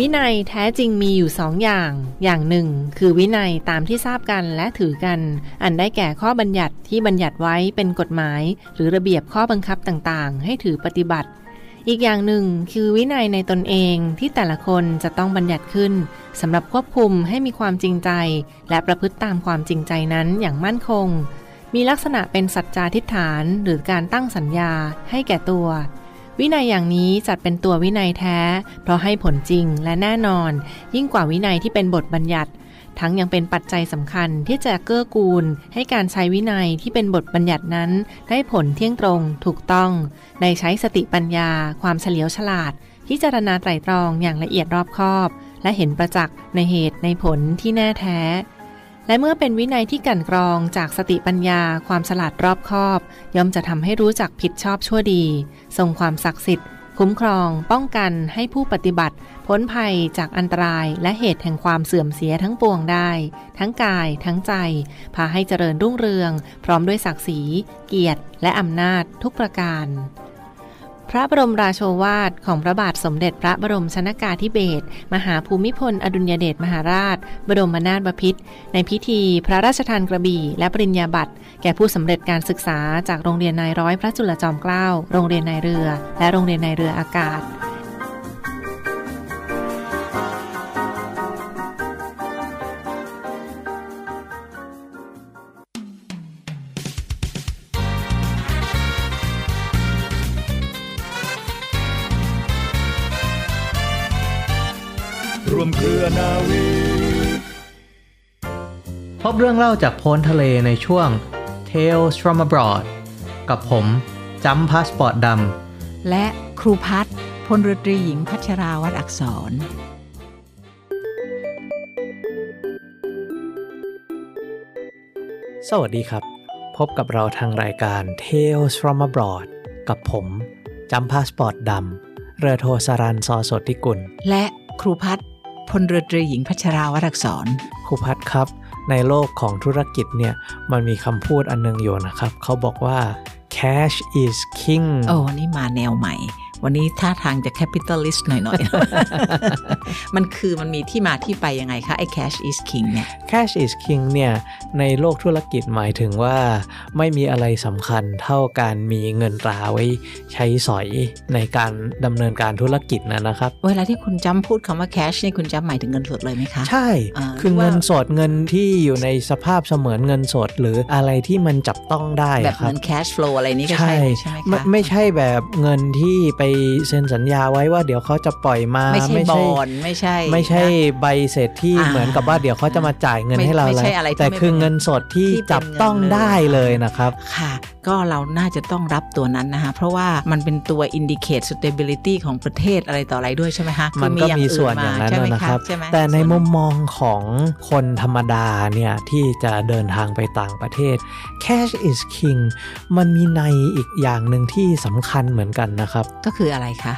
วินัยแท้จริงมีอยู่สองอย่าง อย่างหนึ่ง คือวินัยตามที่ทราบกันและถือกัน อันได้แก่ข้อบัญญัติที่บัญญัติไว้เป็นกฎหมาย หรือระเบียบข้อบังคับต่างๆ ให้ถือปฏิบัติ อีกอย่างหนึ่งคือวินัยในตนเองที่แต่ละคนจะต้องบัญญัติขึ้นสำหรับควบคุมให้มีความจริงใจ และประพฤติตามความจริงใจนั้นอย่างมั่นคง มีลักษณะเป็นสัจจาทิฏฐานหรือการตั้งสัญญาให้แก่ตัว วินัยอย่างนี้จัดเป็นตัววินัยแท้ เพราะให้ผลจริงและแน่นอน ยิ่งกว่าวินัยที่เป็นบทบัญญัติ ทั้งยังเป็นปัจจัยสำคัญที่จะเกื้อกูล ให้การใช้วินัยที่เป็นบทบัญญัตินั้น ได้ผลเที่ยงตรงถูกต้อง ในใช้สติปัญญา ความเฉลียวฉลาดพิจารณาไตรตรองอย่างละเอียดรอบคอบ และเห็นประจักษ์ในเหตุในผลที่แน่แท้ และเมื่อเป็นวินัยที่กั่นกรองจากสติปัญญา ความฉลาดรอบคอบ ย่อมจะทำให้รู้จักผิดชอบชั่วดี ทรงความศักดิ์สิทธิ์ คุ้มครอง ป้องกันให้ผู้ปฏิบัติ พ้นภัยจากอันตรายและเหตุแห่งความเสื่อมเสียทั้งปวงได้ ทั้งกาย ทั้งใจ พาให้เจริญรุ่งเรือง พร้อมด้วยศักดิ์ศรี เกียรติ และอำนาจทุกประการ พระบรมราโชวาทของพระบาทสมเด็จพระบรมชนากาธิเบศรมหาภูมิพล อดุลยเดชมหาราช บรมนาถบพิตรในพิธีพระราชทานกระบี่ และปริญญาบัตรแก่ผู้สำเร็จการศึกษาจากโรงเรียนนายร้อยพระจุลจอมเกล้า โรงเรียนนายเรือ และโรงเรียนนายเรืออากาศ วมเครือนาวีพบเรื่องเล่าจากโพ้นทะเลในช่วง Tales from abroad กับผมจำพาสปอร์ตดและครูพัฒน์พลเรือตรีหญิงพัชราวัดอักษรำสวัสดีครับ พบกับเราทางรายการ Tales from abroad กับผมจำพาสปอร์ตดำเรือโทสรันซอสดทิกุล และครูพัฒน์ พลเรือตรีหญิงพัชราวัดอักษรครูพัดครับ ในโลกของธุรกิจเนี่ยมันมีคำพูดอันนึงอยู่นะครับ เขาบอกว่า cash is king โอ้วันนี้มาแนวใหม่ วันนี้ท่าทางจะ capitalist หน่อยๆ มันคือมันมีที่มาที่ไปยังไงคะ ไอ้ cash is king เนี่ย cash is king เนี่ยในโลกธุรกิจหมายถึงว่า ไม่มีอะไรสำคัญเท่าการมีเงินตราไว้ใช้สอยในการดำเนินการธุรกิจนะนะครับ เวลาที่คุณจำพูดคำว่า cash นี่คุณจำหมายถึงเงินสดเลยไหมคะ ใช่อ่าคือหรือว่าเงินสดเงินที่อยู่ในสภาพเสมือนเงินสด หรืออะไรที่มันจับต้องได้แบบคเหรัมืบอน cash flow อะไรนี้ก็ใช่เลยใช่ไหมไม่คะไม่ใช่แบบเงินที่ไปเซ็นสัญญาไว้ว่าเดี๋ยวเขาจะปล่อยมาไม่ใช่บอลไม่ใช่ ไม่ใช่นะใบเสร็จที่อ่าเหมือนกับว่าเดี๋ยวเขาจะมาจ่ายเงินไม่ให้เราไม่ใช่เลยอะไรที่แต่ไม่คือเป็นเงินสดที่ที่เป็นจับต้องเงินเลยได้เลยนะครับค่ะก็เราน่าจะต้องรับตัวนั้นนะคะเพราะว่ามันเป็นตัว indicate stability ของประเทศอะไรต่ออะไรด้วยใช่ไหมคะมันก็มีส่วนอย่างนั้นใช่ไหมนะครับใช่ไหมแต่ในส่วนมุมมองของคนธรรมดาเนี่ยที่จะเดินทางไปต่างประเทศ cash is king มันมีในอีกอย่างหนึ่งที่สำคัญเหมือนกันนะครับ ก็คืออะไรคะ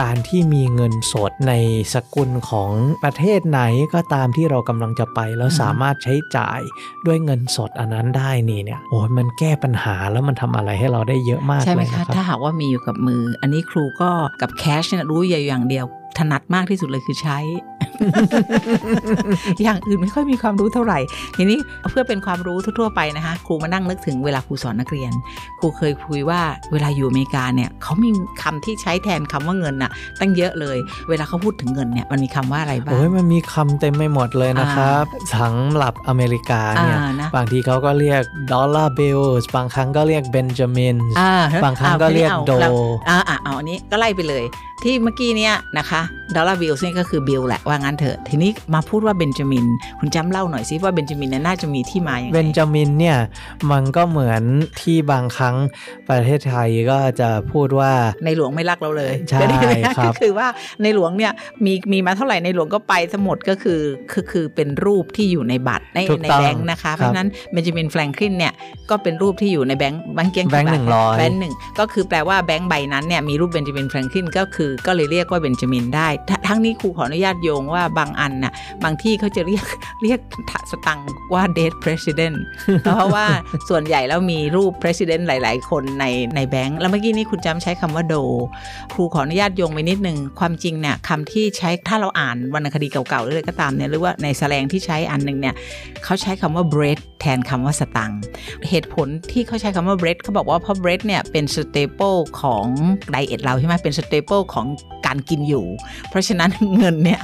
การที่มีเงินสดในสกุลของประเทศไหนก็ตามที่เรากำลังจะไป แล้วอือฮึสามารถใช้จ่ายด้วยเงินสดอันนั้นได้นี่เนี่ยโอ้ยมันแก้ปัญหาแล้วมันทำอะไรให้เราได้เยอะมากใช่ไหเลมยคะนะครับถ้าหากว่ามีอยู่กับมือ อันนี้ครูก็กับแคชเนี่ยรู้อย่างเดียว ถนัดมากที่สุดเลยคือใช้ อย่างอื่นไม่ค่อยมีความรู้เท่าไหร่ ทีนี้เพื่อเป็นความรู้ทั่วๆไปนะคะ ครูมานั่งนึกถึงเวลาครูสอนนักเรียน ครูเคยคุยว่าเวลาอยู่อเมริกาเนี่ยเขามีคำที่ใช้แทนคำว่าเงินน่ะ ตั้งเยอะเลย เวลาเขาพูดถึงเงินเนี่ยมันมีคำว่าอะไรบ้างโอ้ยมันมีคำเต็มไปหมดเลยนะครับสำหรับอเมริกาเนี่ยอ่านะบางทีเขาก็เรียก dollar bills บางครั้งก็เรียก benjamin อ่าบางครั้งก็เรียกอาโดเราอ่าอ่าเอาอันนี้ก็ไล่ไปเลยที่เมื่อกี้เนี่ยนะคะดอลลาร์บิลนี่ก็คือบิลแหละว่าว่างั้นเถอะ ทีนี้มาพูดว่าเบนจามิน คุณจำเล่าหน่อยซิว่าเบนจามินเนี่ยน่าจะมีที่มาอย่างเบไรนจามินเนี่ยมันก็เหมือนที่บางครั้งประเทศไทยก็จะพูดว่าในหลวงไม่รักเราเลยใช่เดี๋ยวนี้นะครัก็บคือว่าในหลวงเนี่ยมีมีมาเท่าไหร่ในหลวงก็ไปทั้งหมดก็คือคือคือเป็นรูปที่อยู่ในบัตรในถูกในต้องแบงค์นะคะเพครัราะบฉะนั้นเบนจามินแฟรงคลินเนี่ยก็เป็นรูปที่อยู่ในแบงค์แบงค์เกียงแบงค์กี่าทหนึ่งร้อยแบงค์หนึ่งก็คือแปลว่าแบงค์ใบนั้นเนี่ยมีรูปเบนจามินแฟรงคลินก็คือก็เลยเรียกว่าเบนจามินได้ ทั้งนี้ครูขออนุญาตโยงว่าบางอันน่ะบางที่เขาจะเรียกเรียกสตังว่า dead president เพราะว่าส่วนใหญ่แล้วมีรูป president หลาย ๆ คนในในแบงค์แล้วเมื่อกี้นี้คุณจำใช้คำว่าโด ครูขออนุญาตโยงไปนิดนึงความจริงเนี่ยคำที่ใช้ถ้าเราอ่านวรรณคดีเก่าๆหรืออะไรก็ตามเนี่ยหรือว่าในแสลงที่ใช้อันหนึ่งเนี่ยเขาใช้คำว่า bread แทนคำว่าสตังเหตุผลที่เขาใช้คำว่า bread เขาบอกว่าเพราะ bread เนี่ยเป็น staple ของไดเอทเราใช่ไหมเป็น staple ของการกินอยู่ เพราะฉะนั้นเงินเนี่ย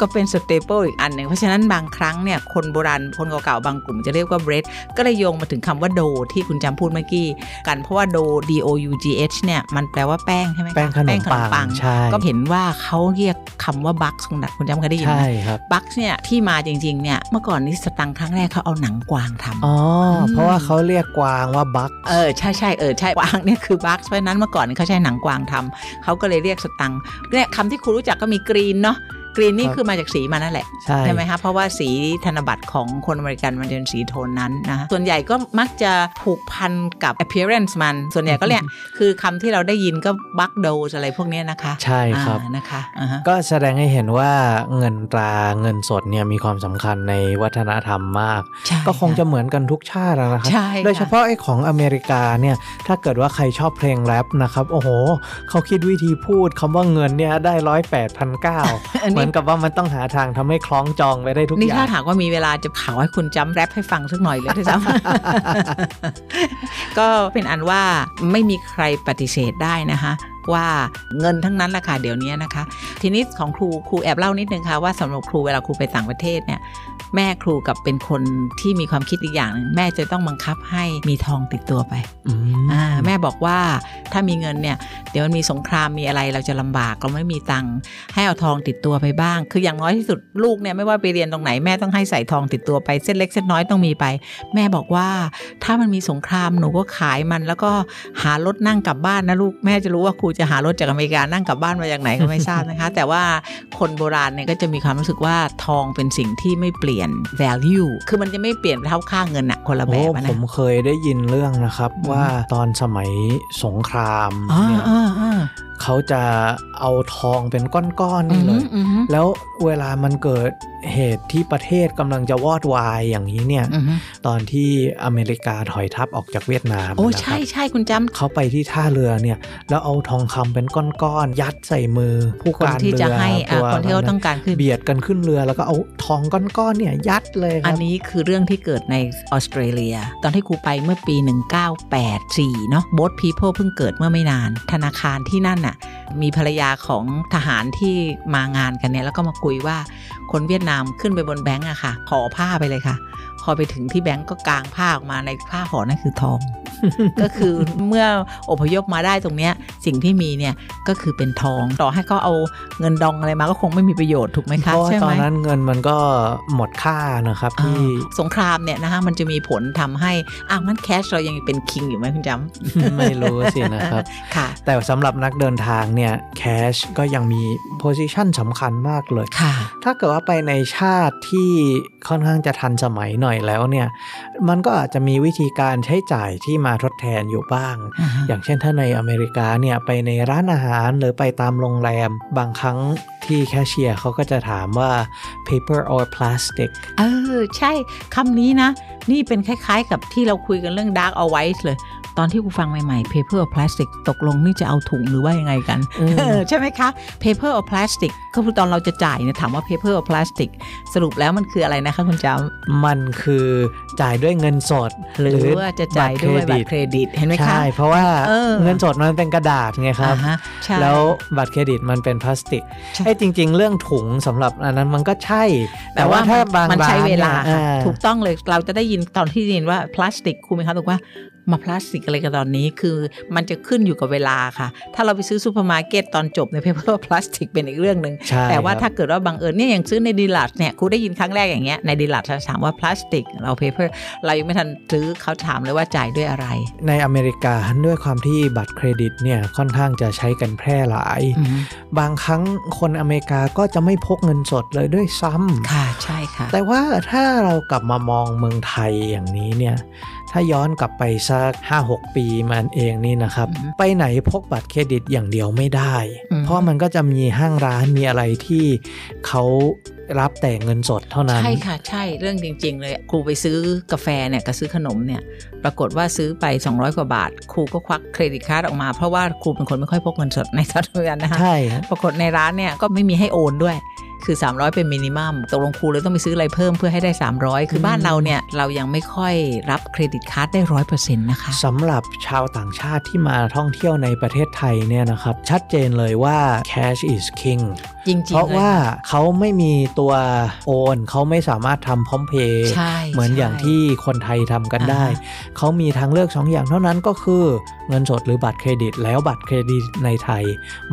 ก็เป็น staple อีกอันหนึ่งเพราะฉะนั้นบางครั้งเนี่ยคนโบราณคนเก่าๆบางกลุ่มจะเรียกว่า bread ก็เลยโยงมาถึงคำว่า dough ที่คุณจำพูดเมื่อกี้กันเพราะว่าโด d o u g h เนี่ยมันแปลว่าแป้งใช่ไหมคะแป้งขนมปังใช่ก็เห็นว่าเขาเรียกคำว่า buck คุณคุณจำเคยได้ยินไหมครับใช่ buck เนี่ยที่มาจริงๆเนี่ยเมื่อก่อนนี้สตังค์ครั้งแรกเขาเอาหนังกวางทำอ๋ออมเพราะว่าเขาเรียกกวางว่า buckเออใช่ใช่เออใช่กวางเนี่ยคือ buck เพราะฉะนั้นเมื่อก่อนเขาใช้หนังกวางทำเขาก็เลยเรียกสตังค์เนี่ยคำที่ครูรู้จักก็มี green เนาะ green นี่คือมาจากสีมันนั่นแหละใช่ใช่ไหมคะเพราะว่าสีธนบัตรของคนอเมริกันมันจะเป็นสีโทนนั้นนะส่วนใหญ่ก็มักจะผูกพันกับ appearance มัน ส่วนใหญ่ก็เนี่ยคือคำที่เราได้ยินก็บักโดสอะไรพวกเนี้ยนะคะ ใช่ครับอ่านะคะอ่าฮะก็แสดงให้เห็นว่าเงินตราเงินสดเนี่ยมีความสำคัญในวัฒนธรรมมากใช่ก็คงจะเหมือนกันทุกชาติอะนะครับใช่ค่โดยเฉพาะไอ้ของอเมริกาเนี่ยถ้าเกิดว่าใครชอบเพลงแรปนะครับโอ้โหเขาคิดวิธีพูดคำว่าเงินเนี่ยได้ร้อยแปดพันเก้าอันเหมืนี้อนกับว่ามันต้องหาทางทำให้คล้องจองไปได้ทุกอย่าง นี่ถ้างหากว่ามีเวลาจะข่าวให้คุณจำแรปให้ฟังสักหน่อยเลยด้วยซ้ำก็เป็นอันว่าไม่มีใครปฏิเสธได้นะคะ ว่าเงินทั้งนั้นแหละค่ะเดี๋ยวนี้นะคะ ทีนี้ของครูครูแอบเล่านิดนึงค่ะว่าสำหรับครูเวลาครูไปต่างประเทศเนี่ยแม่ครูกับเป็นคนที่มีความคิดอีกอย่างหนึงแม่จะต้องบังคับให้มีทองติดตัวไปอืมอ่าแม่บอกว่าถ้ามีเงินเนี่ยเดี๋ยวมันมีสงครามมีอะไรเราจะลำบากเราไม่มีตังค์ให้เอาทองติดตัวไปบ้าง คืออย่างน้อยที่สุดลูกเนี่ยไม่ว่าไปเรียนตรงไหนแม่ต้องให้ใส่ทองติดตัวไปเส้นเล็กเส้นน้อยต้องมีไป แม่บอกว่าถ้ามันมีสงครามหนูก็ขายมันแล้วก็หารถนั่งกลับบ้านนะลูกแม่จะรู้ว่าครูจะหารถจากอเมริกานั่งกลับบ้านมาจากไหนก็ไม่ทราบนะคะ แต่ว่าคนโบราณเนี่ยก็จะมีความรู้สึกว่าทองเป็นสิ่งที่ไม่เปลี่ยน value คือมันจะไม่เปลี่ยนเท่าค่าเงินอะคนละแบโอ้บอะผนะมเคยได้ยินเรื่องนะครับอืมว่าตอนสมัยสงครามอ่าเนี่ยอ่าอ่า เขาจะเอาทองเป็นก้อนๆอืนี่มเลยอืมแล้วเวลามันเกิดเหตุที่ประเทศกำลังจะวอดวายอย่างนี้เนี่ยอืมตอนที่อเมริกาถอยทัพออกจากเวียดนามโอ้นะครับใช่ใช่คุณจำเขาไปที่ท่าเรือเนี่ย แล้วเอาทองคำเป็นก้อนๆยัดใส่มือ ผู้คนการที่จะเรือให้อะตัวคนที่เขาต้องการขึ้นเบียดกันขึ้นเรือแล้วก็เอาทองก้อนๆเนี่ยยัดเลยคอัรันบนี้คือเรื่องที่เกิดในออสเตรเลีย ตอนที่ครูไปเมื่อปี 1984เนาะ boat people เพิ่งเกิดเมื่อไม่นาน ธนาคารที่นั่นน่ะมีภรรยาของทหารที่มางานกันเนี่ยแล้วก็มาคุยว่าคนเวียดนามขึ้นไปบนแบงก์อะค่ะห่อผ้าไปเลยค่ะ พอไปถึงที่แบงก์ก็กางผ้าออกมาในผ้าห่อนั่นคือทอง ก็คือเมื่ออพยพมาได้ตรงเนี้ยสิ่งที่มีเนี่ยก็คือเป็นทองต่อให้เขาเอาเงินดองอะไรมาก็คงไม่มีประโยชน์ถูกไหมเพคะราะว่าใช่ตไหอมนนั้นเงินมันก็หมดค่านะครับอ่าที่สงครามเนี่ยนะคะมันจะมีผลทำให้อ้าวงั้นแคชเรายังเป็นคิงอยู่ไหมคุณจำไม่รู้สินะครับค่ะแต่สำหรับนักเดินทางเนี่ยแคชก็ยังมีโพซิชันสำคัญมากเลยค่ะ ถ้าเกิดว่าไปในชาติที่ค่อนข้างจะทันสมัยหน่อยแล้วเนี่ยมันก็อาจจะมีวิธีการใช้จ่ายที่มาทดแทนอยู่บ้าง อย่างเช่นถ้าในอเมริกาเนี่ยไปในร้านอาหารหรือไปตามโรงแรม บางครั้งที่แคชเชียร์เขาก็จะถามว่า paper or plastic เออ ใช่คำนี้นะ นี่เป็นคล้ายๆกับที่เราคุยกันเรื่อง dark or white เลย ตอนที่กูฟังใหม่ๆ paper or plastic ตกลงนี่จะเอาถุงหรือว่ายังไงกันอืมเออใช่ไหมคะ paper or plastic ก็คือตอนเราจะจ่ายเนี่ยถามว่า paper or plastic สรุปแล้วมันคืออะไรนะคะคุณจำมันคือจ่ายด้วยเงินสด หรือว่าจะจ่ายด้วยบัตรเครดิตเห็นไหมคะใช่เพราะว่าเออเงินสดมันเป็นกระดาษไงครับอ่าฮะใช่แล้วบัตรเครดิตมันเป็นพลาสติกใช่ไอ้จริง ๆ เรื่องถุงสำหรับอันนั้นมันก็ใช่ แต่ว่าถ้าบางมันใช้ร้นเวลานี่ยค่ะอ่าถูกต้องเลยเราจะได้ยินตอนที่ได้ยินว่าพลาสติกครูไหมคะถูกว่า มาพลาสติกอะไรกันตอนนี้คือมันจะขึ้นอยู่กับเวลาค่ะ ถ้าเราไปซื้อซูเปอร์มาร์เก็ตตอนจบในเพเปอร์พลาสติกเป็นอีกเรื่องหนึ่งใช่แต่ว่าครับถ้าเกิดว่าบังเอิญเนี่ยอย่างซื้อในดีลัดเนี่ยครูได้ยินครั้งแรกอย่างเงี้ยในดีลัดถามว่าพลาสติกเราเพเปอร์เรายังไม่ทันซื้อเขาถามเลยว่าจ่ายด้วยอะไร ในอเมริกาด้วยความที่บัตรเครดิตเนี่ยค่อนข้างจะใช้กันแพร่หลายอืมบางครั้งคนอเมริกาก็จะไม่พกเงินสดเลยด้วยซ้ำค่ะใช่ค่ะ แต่ว่าถ้าเรากลับมามองเมืองไทยอย่างนี้เนี่ย ถ้าย้อนกลับไปสัก 5-6 ปีมันเองนี่นะครับอือฮึไปไหนพกบัตรเครดิตอย่างเดียวไม่ได้อือฮึเพราะมันก็จะมีห้างร้านมีอะไรที่เขารับแต่เงินสดเท่านั้น ใช่ค่ะ ใช่เรื่องจริง ๆ เลย ครูไปซื้อกาแฟเนี่ยกับซื้อขนมเนี่ย ปรากฏว่าซื้อไป 200 กว่าบาท ครูก็ควัก credit card ออกมา เพราะว่าครูเป็นคนไม่ค่อยพกเงินสดในสถานเรียนนะคะใช่ครับปรากฏในร้านเนี่ยก็ไม่มีให้โอนด้วย คือ 300 เป็น minimum ตกลงครูเลยต้องไปซื้ออะไรเพิ่มเพื่อให้ได้ 300 คือบ้านเราเนี่ย เรายังไม่ค่อยรับ credit card ได้ร้อยเปอร์เซ็นต์นะคะสำหรับชาวต่างชาติที่มาท่องเที่ยวในประเทศไทยเนี่ยนะครับ ชัดเจนเลยว่า cash is king จริงๆเลยค่ะเพราะว่าเขาไม่มีตัวโอน เขาไม่สามารถทำพร้อมเพย์ใช่เหมือนอย่างใช่ที่คนไทยทำกันได้อ่าฮะเขามีทางเลือกสองอย่างเท่านั้นก็คือเงินสดหรือบัตรเครดิต แล้วบัตรเครดิตในไทย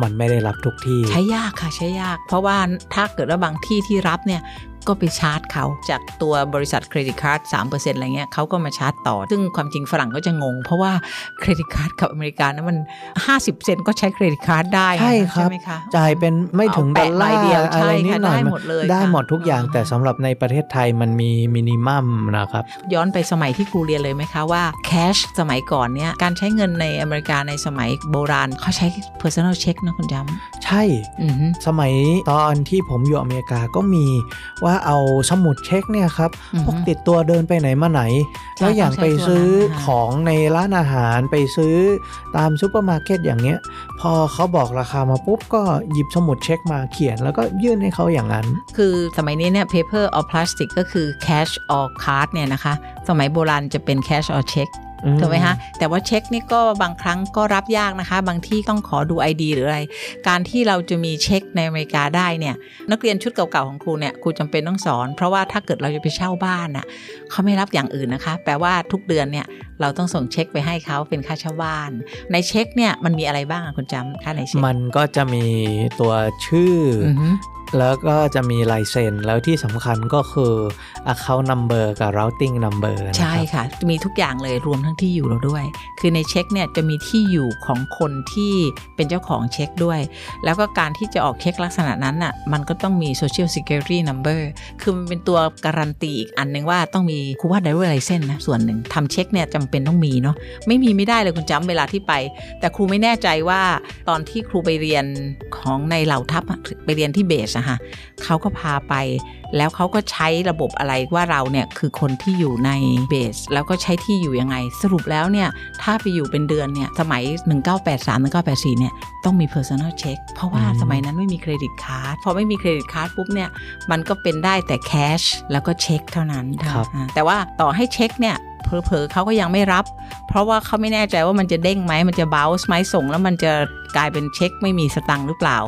มันไม่ได้รับทุกที่ ใช้ยากค่ะใช้ยาก เพราะว่าถ้าเกิดว่าบางที่ที่รับเนี่ย ก็ไปชาร์จเขา จากตัวบริษัท credit card 3%อะไรเงี้ยเขาก็มาชาร์จต่อ ซึ่งความจริงฝรั่งก็จะงง เพราะว่าเครดิตการ์ดกับอเมริกานะมัน50เซนต์ก็ใช้เครดิตการ์ดได้ใช่ครับใช่ไหมคะจ่ายเป็นไม่ถึงเอาดอแปะลหน่ลาอยร์เดียวอะไรใช่นิดค่ะหน่อยได้หมดเลยได้ค่ะหมดทุกอย่างอ่าแต่สำหรับในประเทศไทยมันมีมินิมัมนะครับย้อนไปสมัยที่ครูเรียนเลยไหมคะว่าแคชสมัยก่อนเนี่ยการใช้เงินในอเมริกาในสมัยโบราณเขาใช้ personal check นะคุณจใช่ำอือฮึสมัยตอนที่ผมอยู่อเมริกาก็มีว่าเอาสมุดเช็คเนี่ยครับอือฮึพกติดตัวเดินไปไหนมาไหนใช่แล้วอย่างต้องใช้ไปซื้อตัวนั้นนะคะของในร้านอาหารไปซื้อตามซูเปอร์มาร์เก็ตอย่างเงี้ย พอเขาบอกราคามาปุ๊บ ก็หยิบสมุดเช็คมาเขียน แล้วก็ยื่นให้เขาอย่างนั้น คือสมัยนี้เนี่ย paper or plastic ก็คือ cash or card เนี่ยนะคะ สมัยโบราณจะเป็น cash or check อืม ถูกไหมคะแต่ว่าเช็คนี่ก็บางครั้งก็รับยากนะคะ บางที่ต้องขอดู ID หรืออะไร การที่เราจะมีเช็คในอเมริกาได้เนี่ยนักเรียนชุดเก่าๆของครูเนี่ยครูจำเป็นต้องสอน เพราะว่าถ้าเกิดเราจะไปเช่าบ้านน่ะเขาไม่รับอย่างอื่นนะคะ แปลว่าทุกเดือนเนี่ยเราต้องส่งเช็คไปให้เขาเป็นค่าเช่าบ้าน ในเช็คเนี่ยมันมีอะไรบ้างอะคุณจำค่าในเช็คมันก็จะมีตัวชื่อออือฮึ แล้วก็จะมีลายเซ็นแล้วที่สำคัญก็คือ account number กับ routing number ใช่ค่ะ มีทุกอย่างเลยรวมทั้งที่อยู่เราด้วย คือในเช็คเนี่ยจะมีที่อยู่ของคนที่เป็นเจ้าของเช็คด้วย แล้วก็การที่จะออกเช็คลักษณะนั้นน่ะมันก็ต้องมี social security number คือมันเป็นตัวการันตีอีกอันหนึ่งว่าต้องมีครูว่า driver license นะส่วนหนึ่งทำเช็คเนี่ยจำเป็นต้องมีเนาะไม่มีไม่ได้เลยคุณจำเวลาที่ไป แต่ครูไม่แน่ใจว่าตอนที่ครูไปเรียนของในเหล่าทัพไปเรียนที่ base อะค่ะเขาก็พาไป แล้วเขาก็ใช้ระบบอะไรว่าเราเนี่ยคือคนที่อยู่ใน base แล้วก็ใช้ที่อยู่ยังไง สรุปแล้วเนี่ย ถ้าไปอยู่เป็นเดือนเนี่ย สมัย 1983 1984 เนี่ย ต้องมี personal check เพราะว่าอืมสมัยนั้นไม่มี credit card พอไม่มี credit card ปุ๊บเนี่ย มันก็เป็นได้แต่แคชแล้วก็เช็คเท่านั้นครับอ่าแต่ว่าต่อให้เช็คเนี่ยเผลอๆเขาก็ยังไม่รับ เพราะว่าเขาไม่แน่ใจว่ามันจะเด้งไหมมันจะเบลส์ไหมส่งแล้วมันจะ กลายเป็นเช็คไม่มีสตังค์หรือเปล่า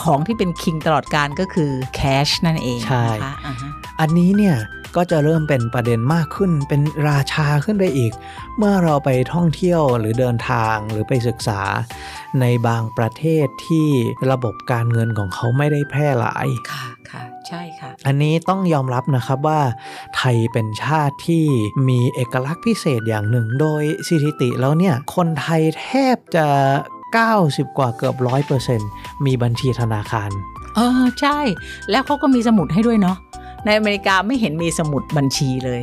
ของที่เป็นคิงตลอดการก็คือแคชนั่นเองใช่นะคะอ่าฮะอันนี้เนี่ยก็จะเริ่มเป็นประเด็นมากขึ้นเป็นราชาขึ้นไปอีก เมื่อเราไปท่องเที่ยวหรือเดินทางหรือไปศึกษา ในบางประเทศที่ระบบการเงินของเขาไม่ได้แพร่หลายค่ะค่ะใช่ค่ะ อันนี้ต้องยอมรับนะครับว่า ไทยเป็นชาติที่มีเอกลักษณ์พิเศษอย่างหนึ่ง โดยสถิติแล้วเนี่ยคนไทยแทบจะ 90 กว่าเกือบ100%มีบัญชีธนาคาร เออ ใช่ แล้วเขาก็มีสมุดให้ด้วยเนาะในอเมริกาไม่เห็นมีสมุดบัญชีเลย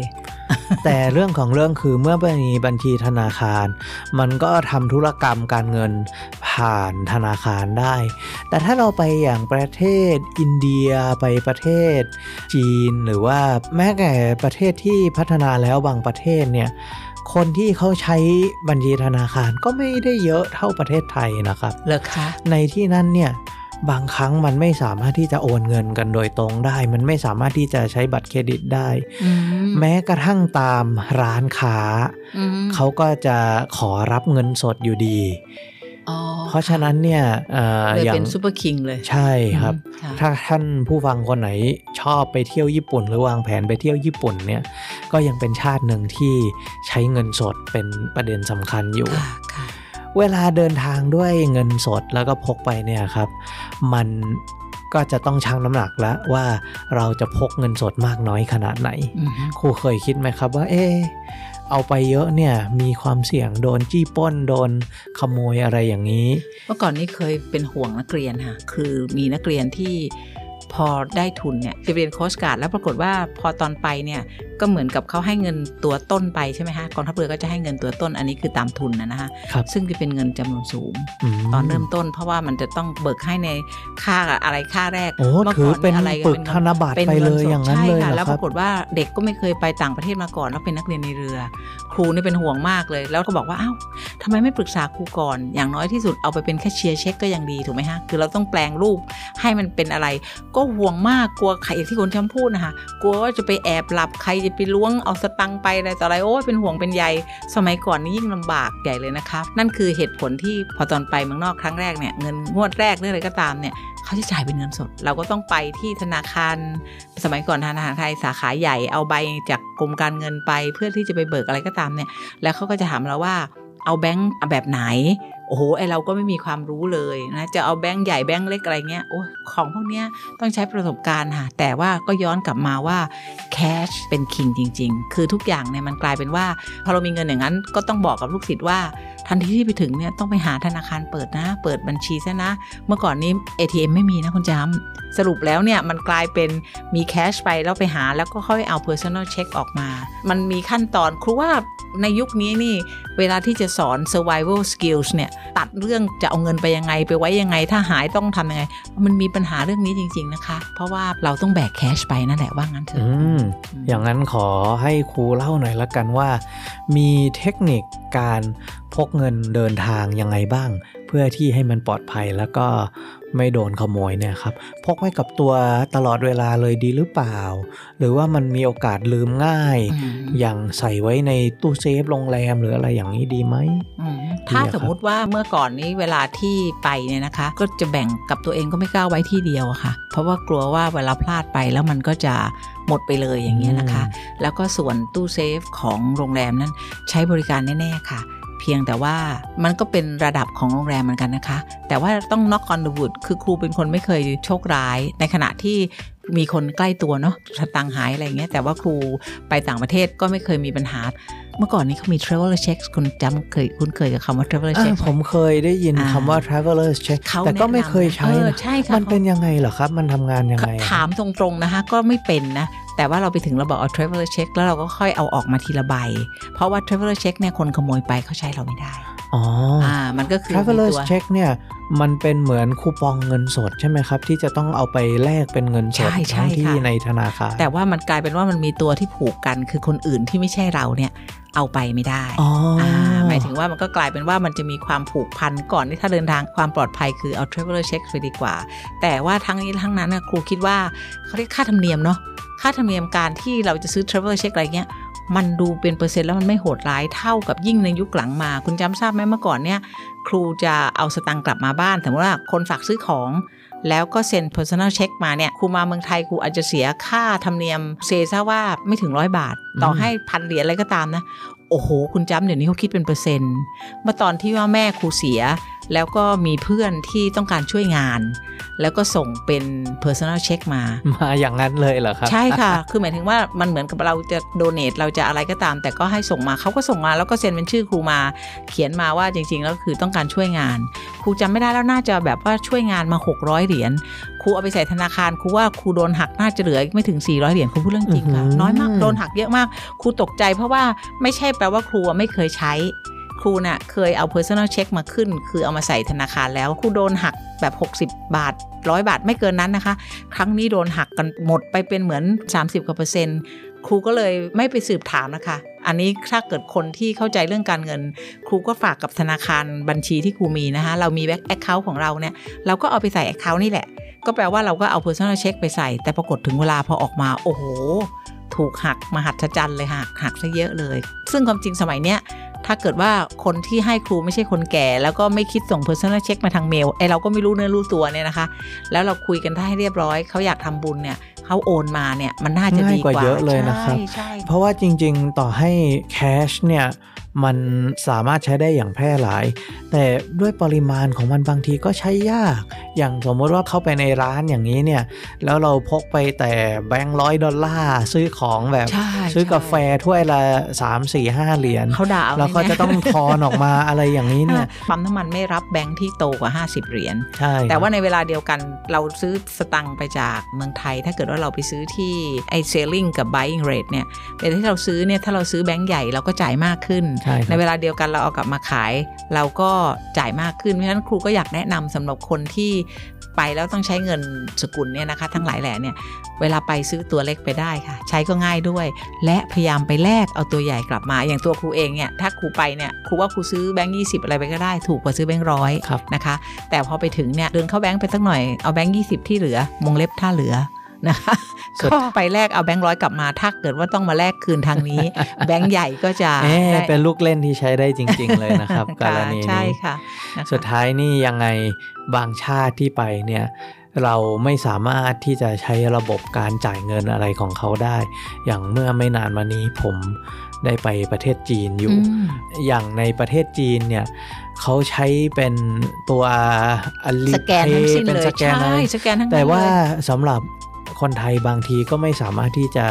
แต่เรื่องของเรื่องคือเมื่อมีบัญชีธนาคาร มันก็ทำธุรกรรมการเงินผ่านธนาคารได้ แต่ถ้าเราไปอย่างประเทศอินเดียไปประเทศจีนหรือว่าแม้แต่ประเทศที่พัฒนาแล้วบางประเทศเนี่ย คนที่เขาใช้บัญชีธนาคารก็ไม่ได้เยอะเท่าประเทศไทยนะครับเหรอคะในที่นั่นเนี่ยบางครั้งมันไม่สามารถที่จะโอนเงินกันโดยตรงได้ มันไม่สามารถที่จะใช้บัตรเครดิตได้อืมแม้กระทั่งตามร้านค้าอืมเขาก็จะขอรับเงินสดอยู่ดีอ๋อเพราะฉะนั้นเนี่ยเอ่อเลยอย่างเป็นซูเปอร์คิงเลย ใช่ครับอืมค่ะถ้าท่านผู้ฟังคนไหนชอบไปเที่ยวญี่ปุ่น หรือวางแผนไปเที่ยวญี่ปุ่นเนี่ย ก็ยังเป็นชาติหนึ่งที่ใช้เงินสดเป็นประเด็นสำคัญอยู่ค่ะค่ะเวลาเดินทางด้วยเงินสดแล้วก็พกไปเนี่ยครับ มันก็จะต้องชั่งน้ำหนักแล้วว่าเราจะพกเงินสดมากน้อยขนาดไหนอือฮึครูเคยคิดไหมครับว่าเออเอาไปเยอะเนี่ยมีความเสี่ยงโดนจี้ปล้นโดนขโมยอะไรอย่างนี้ เมื่อก่อนนี้เคยเป็นห่วงนักเรียนค่ะ คือมีนักเรียนที่ พอได้ทุนเนี่ยจะเรียนโค้ชการ์ดแล้วปรากฏว่าพอตอนไปเนี่ยก็เหมือนกับเขาให้เงินตัวต้นไปใช่ไหมคะกองทัพเรือก็จะให้เงินตัวต้นอันนี้คือตามทุนนะนะคะครับซึ่งจะเป็นเงินจำนวนสูงมตอนเริ่มต้น เพราะว่ามันจะต้องเบิกให้ในค่าอะไรค่าแรกโอ้มื่ถือเป็นอะไรปึกธนบัตรไปเลยอย่างนั้นใช่เลยค่ะเหรแล้อวคปรับรากฏว่าเด็กก็ไม่เคยไปต่างประเทศมาก่อนแล้วเป็นนักเรียนในเรือ ครูนี่เป็นห่วงมากเลย แล้วก็บอกว่าอ้าว ทำไมไม่ปรึกษาครูก่อน อย่างน้อยที่สุดเอาไปเป็นแค่เชียร์เช็คก็ยังดีถูกไหมฮะ คือเราต้องแปลงรูปให้มันเป็นอะไร ก็ห่วงมากกลัวใครอย่างที่คนช้ำพูดนะคะ กลัวว่าจะไปแอบหลับใครจะไปล้วงเอาสตังไปอะไรต่ออะไรโอ้ยเป็นห่วงเป็นใยสมัยก่อนนี่ยิ่งลำบากใหญ่เลยนะคะ นั่นคือเหตุผลที่พอตอนไปเมืองนอกครั้งแรกเนี่ยเงินงวดแรกหรืออะไรก็ตามเนี่ยเขาจะจ่ายเป็นเงินสด เราก็ต้องไปที่ธนาคาร สมัยก่อนธนาคารไทยสาขาใหญ่เอาใบจากกรมการเงินไป เพื่อที่จะไปเบิกอะไรก็ตามเนี่ยแล้วเขาก็จะถามเราว่า เอาแบงค์แบบไหน โอ้โหไอเราก็ไม่มีความรู้เลยนะจะเอาแบงค์ใหญ่แบงค์เล็กอะไรเงี้ยโอ้ของพวกเนี้ยต้องใช้ประสบการณ์ค่ะแต่ว่าก็ย้อนกลับมาว่าแคชเป็นคิงจริง ๆ คือทุกอย่างเนี่ยมันกลายเป็นว่าพอเรามีเงินอย่างนั้นก็ต้องบอกกับลูกศิษย์ว่า ทันทีที่ไปถึงเนี่ยต้องไปหาธนาคารเปิดนะ เปิดบัญชีซะนะ เมื่อก่อนนี้ ATM ไม่มีนะคุณจำสรุปแล้วเนี่ยมันกลายเป็นมีแคชไปแล้วไปหาแล้วก็ค่อยเอา personal check ออกมา มันมีขั้นตอนครูว่าในยุคนี้นี่เวลาที่จะสอน survival skills เนี่ยตัดเรื่องจะเอาเงินไปยังไงไปไว้ยังไง ถ้าหายต้องทำยังไง มันมีปัญหาเรื่องนี้จริง ๆนะคะ เพราะว่าเราต้องแบกแคชไปนั่นแหละว่างั้นเถอือะมอย่างนั้นขอให้ครูเล่าหน่อยละกันว่า มีเทคนิคการ พกเงินเดินทางยังไงบ้าง เพื่อที่ให้มันปลอดภัยแล้วก็ไม่โดนขโมยเนี่ยครับพกไว้กับตัวตลอดเวลาเลยดีหรือเปล่า หรือว่ามันมีโอกาสลืมง่ายอืมอย่างใส่ไว้ในตู้เซฟโรงแรมหรืออะไรอย่างนี้ดีไหมอืมถ้าดีอะครับสมมุติว่าเมื่อก่อนนี้เวลาที่ไปเนี่ยนะคะ ก็จะแบ่งกับตัวเองก็ไม่กล้าไว้ที่เดียวอะค่ะ เพราะว่ากลัวว่าเวลาพลาดไปแล้วมันก็จะหมดไปเลยอย่างเงี้ยนะคะ แล้วก็ส่วนตู้เซฟของโรงแรมนั้นใช้บริการแน่ๆค่ะเพียงแต่ว่ามันก็เป็นระดับของโรงแรมเหมือนกันนะคะ แต่ว่าต้อง knock on the wood คือครูเป็นคนไม่เคยโชคร้าย ในขณะที่ มีคนใกล้ตัวเนาะสตังค์หายอะไรเงี้ยแต่ว่าครูไปต่างประเทศก็ไม่เคยมีปัญหา เมื่อก่อนนี้เขามี traveler check คุณจำเคยคุ้นเคยกับคำว่า traveler อ่า check ไหผมเคยได้ยินอ่าคำว่า traveler's check เขาแต่ก็ไม่เคยใช้แนะนำเอนะอใช่ค่ะมันเป็นยังไงเหรอครับ มันทำงานยังไงอะถามตรงๆนะคะก็ไม่เป็นนะแต่ว่าเราไปถึงเราบอกเอา traveler check แล้วเราก็ค่อยเอาออกมาทีละใบ เพราะว่า traveler check เนี่ยคนขโมยไปเขาใช้เราไม่ได้ อ๋อออ่ามันก็คือมี traveler's ตัว check เนี่ยมันเป็นเหมือนคูปองเงินสดใช่ไหมครับ ที่จะต้องเอาไปแลกเป็นเงินสดใช่ใช่ทั้งที่ค่ะในธนาคารแต่ว่ามันกลายเป็นว่ามันมีตัวที่ผูกกันคือคนอื่นที่ไม่ใช่เราเนี่ยเอาไปไม่ได้อ๋อออ่าหมายถึงว่ามันก็กลายเป็นว่ามันจะมีความผูกพันก่อนที่ถ้าเดินทางความปลอดภัยคือเอา traveler check ไปดีกว่า แต่ว่าทั้งนี้ทั้งนั้นนะครูคิดว่าเขาเรียกค่าธรรมเนียมเนาะค่าธรรมเนียมการที่เราจะซื้อ traveler check อะไรเงี้ย มันดูเป็นเปอร์เซ็นต์แล้วมันไม่โหดร้ายเท่ากับยิ่งในยุคหลังมา คุณจำทราบไหมเมื่อก่อนเนี่ย ครูจะเอาสตังค์กลับมาบ้านสมมติว่าคนฝากซื้อของแล้วก็เซ็น personal check มาเนี่ยครูมาเมืองไทยครูอาจจะเสียค่าธรรมเนียมเซซ่าว่าไม่ถึงร้อยบาท ต่อให้พันเหรียญอะไรก็ตามนะ โอ้โห คุณจำเดี๋ยวนี้เขาคิดเป็นเปอร์เซ็นต์เมื่อตอนที่ว่าแม่ครูเสีย แล้วก็มีเพื่อนที่ต้องการช่วยงาน แล้วก็ส่งเป็น personal check มา มาอย่างนั้นเลยเหรอครับ ใช่ค่ะ คือหมายถึงว่ามันเหมือนกับเราจะโดเน a เราจะอะไรก็ตาม แต่ก็ให้ส่งมาเขาก็ส่งมาแล้วก็เซ็นเป็นชื่อครูมา เขียนมาว่าจริง ๆ แล้วคือต้องการช่วยงาน ครูจำไม่ได้แล้วน่าจะแบบว่าช่วยงานมา 600 เหรียญครูเอาไปใส่ธนาคารครูว่าครูโดนหักน่าจะเหลือไม่ถึง 400 เหรียญครูพูดเรื่องจริงค่ะอื้อหือน้อยมากโดนหักเยอะมากครูตกใจเพราะว่าไม่ใช่แปลว่าครูไม่เคยใช้ ครูน่ะเคยเอา personal check มาขึ้น คือเอามาใส่ธนาคารแล้วครูโดนหักแบบ 60 บาท100บาทไม่เกินนั้นนะคะ ครั้งนี้โดนหักกันหมดไปเป็นเหมือน 30กว่าเปอร์เซ็นต์ครูก็เลยไม่ไปสืบถามนะคะ อันนี้ถ้าเกิดคนที่เข้าใจเรื่องการเงิน ครูก็ฝากกับธนาคารบัญชีที่ครูมีนะคะ เรามี bank account ของเราเนี่ย เราก็เอาไปใส่ account นี่แหละ ก็แปลว่าเราก็เอา personal check ไปใส่ แต่ปรากฏถึงเวลาพอออกมา โอ้โห ถูกหักมหัศจรรย์เลยหักหักซะเยอะเลย ซึ่งความจริงสมัยเนี้ย ถ้าเกิดว่าคนที่ให้ครูไม่ใช่คนแก่ แล้วก็ไม่คิดส่ง personal check มาทางเมลไอ้เราก็ไม่รู้เนื้อรู้ตัวเนี่ยนะคะ แล้วเราคุยกันให้เรียบร้อยเขาอยากทำบุญเนี่ยเขาโอนมาเนี่ยมันน่าจะดีง่ายกว่าเยอะเลยนะครับใช่ใช่เพราะว่าจริง ๆ ต่อให้แคชเนี่ยมันสามารถใช้ได้อย่างแพร่หลาย แต่ด้วยปริมาณของมันบางทีก็ใช้ยาก อย่างสมมติว่าเข้าไปในร้านอย่างนี้เนี่ย แล้วเราพกไปแต่แบงค์ร้อยดอลลาร์ซื้อของแบบใช่ซื้อกาแฟถ้วยละ 3 4 5 เหรียญเขาด่าเอาแล้วก็แน่ๆจะต้องทอนออกมาอะไรอย่างนี้เนี่ยปั๊มน้ำมันไม่รับแบงค์ที่โตกว่า 50 เหรียญใช่แต่ว่าครับในเวลาเดียวกันเราซื้อสตังค์ไปจากเมืองไทย ถ้าเกิดว่าเราไปซื้อที่ไอเซลลิงกับ buying rate เนี่ยเวลาที่เราซื้อเนี่ยถ้าเราซื้อแบงค์ใหญ่เราก็จ่ายมากขึ้นใช่ครับในเวลาเดียวกันเราเอากลับมาขาย เราก็จ่ายมากขึ้นเพราะฉะนั้นครูก็อยากแนะนำสำหรับคนที่ไปแล้วต้องใช้เงินสกุลเนี่ยนะคะ ทั้งหลายแหล่เนี่ยเวลาไปซื้อตัวเล็กไปได้ค่ะ ใช้ก็ง่ายด้วย และพยายามไปแลกเอาตัวใหญ่กลับมา อย่างตัวครูเองเนี่ยถ้าครูไปเนี่ยครูว่าครูซื้อแบงค์ยีอะไรไปก็ได้ถูกกว่าซื้อแบงค์ร้อยครับนะคะ แต่พอไปถึงเนี่ยเดินเข้าแบงค์ไปสักหน่อยเอาแบงค์ยีที่เหลือวงเล็บถ้าเหลือนะคะสุดก็ไปแลกเอาแบงค์ร้อยกลับมาถ้าเกิดว่าต้องมาแลกคืนทางนี้ แบงค์ใหญ่ก็จะเอ๊ะได้เป็นลูกเล่นที่ใช้ได้จริง ๆ เลยนะครับกรณีใช่นี้ค่ะนะคะสุดท้ายนี่ยังไงบางชาติที่ไปเนี่ยเราไม่สามารถที่จะใช้ระบบการจ่ายเงินอะไรของเขาได้ อย่างเมื่อไม่นานมานี้ผม ได้ไปประเทศจีนอยู่อืมอย่างในประเทศจีนเนี่ยเขาใช้เป็นตัวอลิสแกนทั้งสิ้นเป็นเลยสแกนใช่อะไรสแกนทั้งนั้นแต่ว่าเลยสำหรับคนไทยบางทีก็ไม่สามารถที่จะ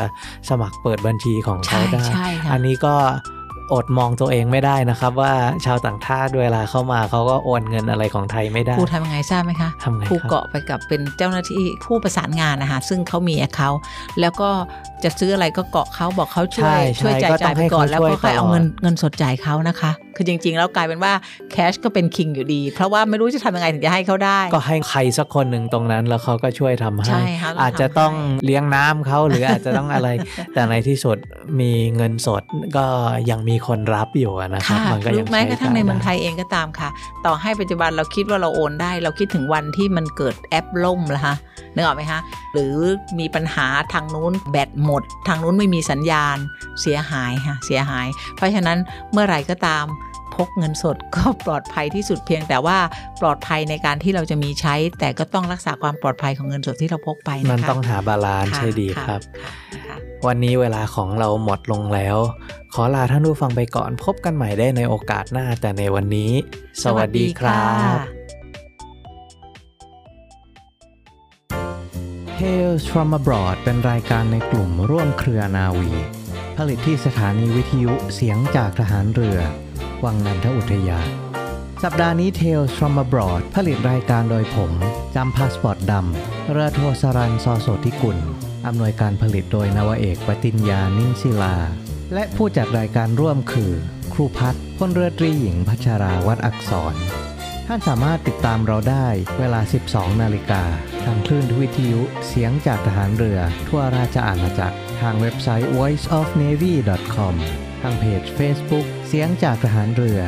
สมัครเปิดบัญชีของเขาใช่ได้ใช่ค่ะอันนี้ก็ อดมองตัวเองไม่ได้นะครับ ว่าชาวต่างชาติเวลาเข้ามาเขาก็โอนเงินอะไรของไทยไม่ได้ครูทำยังไงทราบไหมคะทำไงครูครับเกาะไปกับเป็นเจ้าหน้าที่ผู้ประสานงานนะคะซึ่งเขามีแอคเคาแล้วก็จะซื้ออะไรก็เกาะเขาบอกเขาช่วยใช่ช่วยใช่จ่ายก็ต้จ่าอยงไปให้ก่อนเขาแล้วก็ช่วยค่อยเอาตลอดเงินเงินสดจ่ายเขานะคะ คือจริง ๆ แล้วกลายเป็นว่าแคชก็เป็นคิงอยู่ดี เพราะว่าไม่รู้จะทำยังไงถึงจะให้เขาได้ ก็ให้ใครสักคนหนึ่งตรงนั้นแล้วเขาก็ช่วยทำให้ใช่ค่ะอาจจะต้องเลี้ยงน้ำเขาหรืออาจจะต้องอะไร แต่ในที่สุดมีเงินสดก็ยังมีคนรับอยู่อะนะครับค่ะมันก็หรืยัองแม้กระทั่งในเมืองไทใช้ยเองก็ตามค่ะ ต่อให้ปัจจุบันเราคิดว่าเราโอนได้ เราคิดถึงวันที่มันเกิดแอปล่มละฮะนึกออกไหมคะหรือมีปัญหาทางนู้นแบตหมด ทางนู้นไม่มีสัญญาณเสียหายค่ะเสียหาย เพราะฉะนั้นเมื่อไหร่ก็ตามพกเงินสดก็ปลอดภัยที่สุดเพียงแต่ว่าปลอดภัยในการที่เราจะมีใช้ แต่ก็ต้องรักษาความปลอดภัยของเงินสดที่เราพกไปนะคะมันต้องหาบาลานซ์ค่ะใช่ดีะครับค่ะค่ะ วันนี้เวลาของเราหมดลงแล้ว ขอลาท่านผู้ฟังไปก่อนพบกันใหม่ได้ในโอกาสหน้าแต่ในวันนี้ สวัสดีครับ Tales from abroad เป็นรายการในกลุ่มร่วมเครือนาวี ผลิตที่สถานีวิทยุเสียงจากทหารเรือ วังนันทอุทยา สัปดาห์นี้ Tales from abroad ผลิตรายการโดยผมจำพาสปอร์ตดำเรือโทสรันซอโสธิกุล อำนวยการผลิตโดยนาวาเอกปติญญานิ่งศิลา และผู้จัดรายการร่วมคือ ครูพัฒน์พลเรือตรีหญิงพัชราวัดอักษร ท่านสามารถติดตามเราได้เวลา 12 นาฬิกา ทางคลื่นวิทยุเสียงจากทหารเรือ ทั่วราชอาณาจักร ทางเว็บไซต์ voiceofnavy.com ทางเพจ Facebook เสียงจากทหารเรือ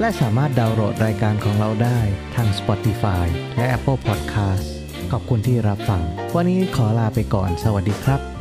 และสามารถดาวน์โหลดรายการของเราได้ทาง Spotify และ Apple Podcast ขอบคุณที่รับฟัง วันนี้ขอลาไปก่อน สวัสดีครับ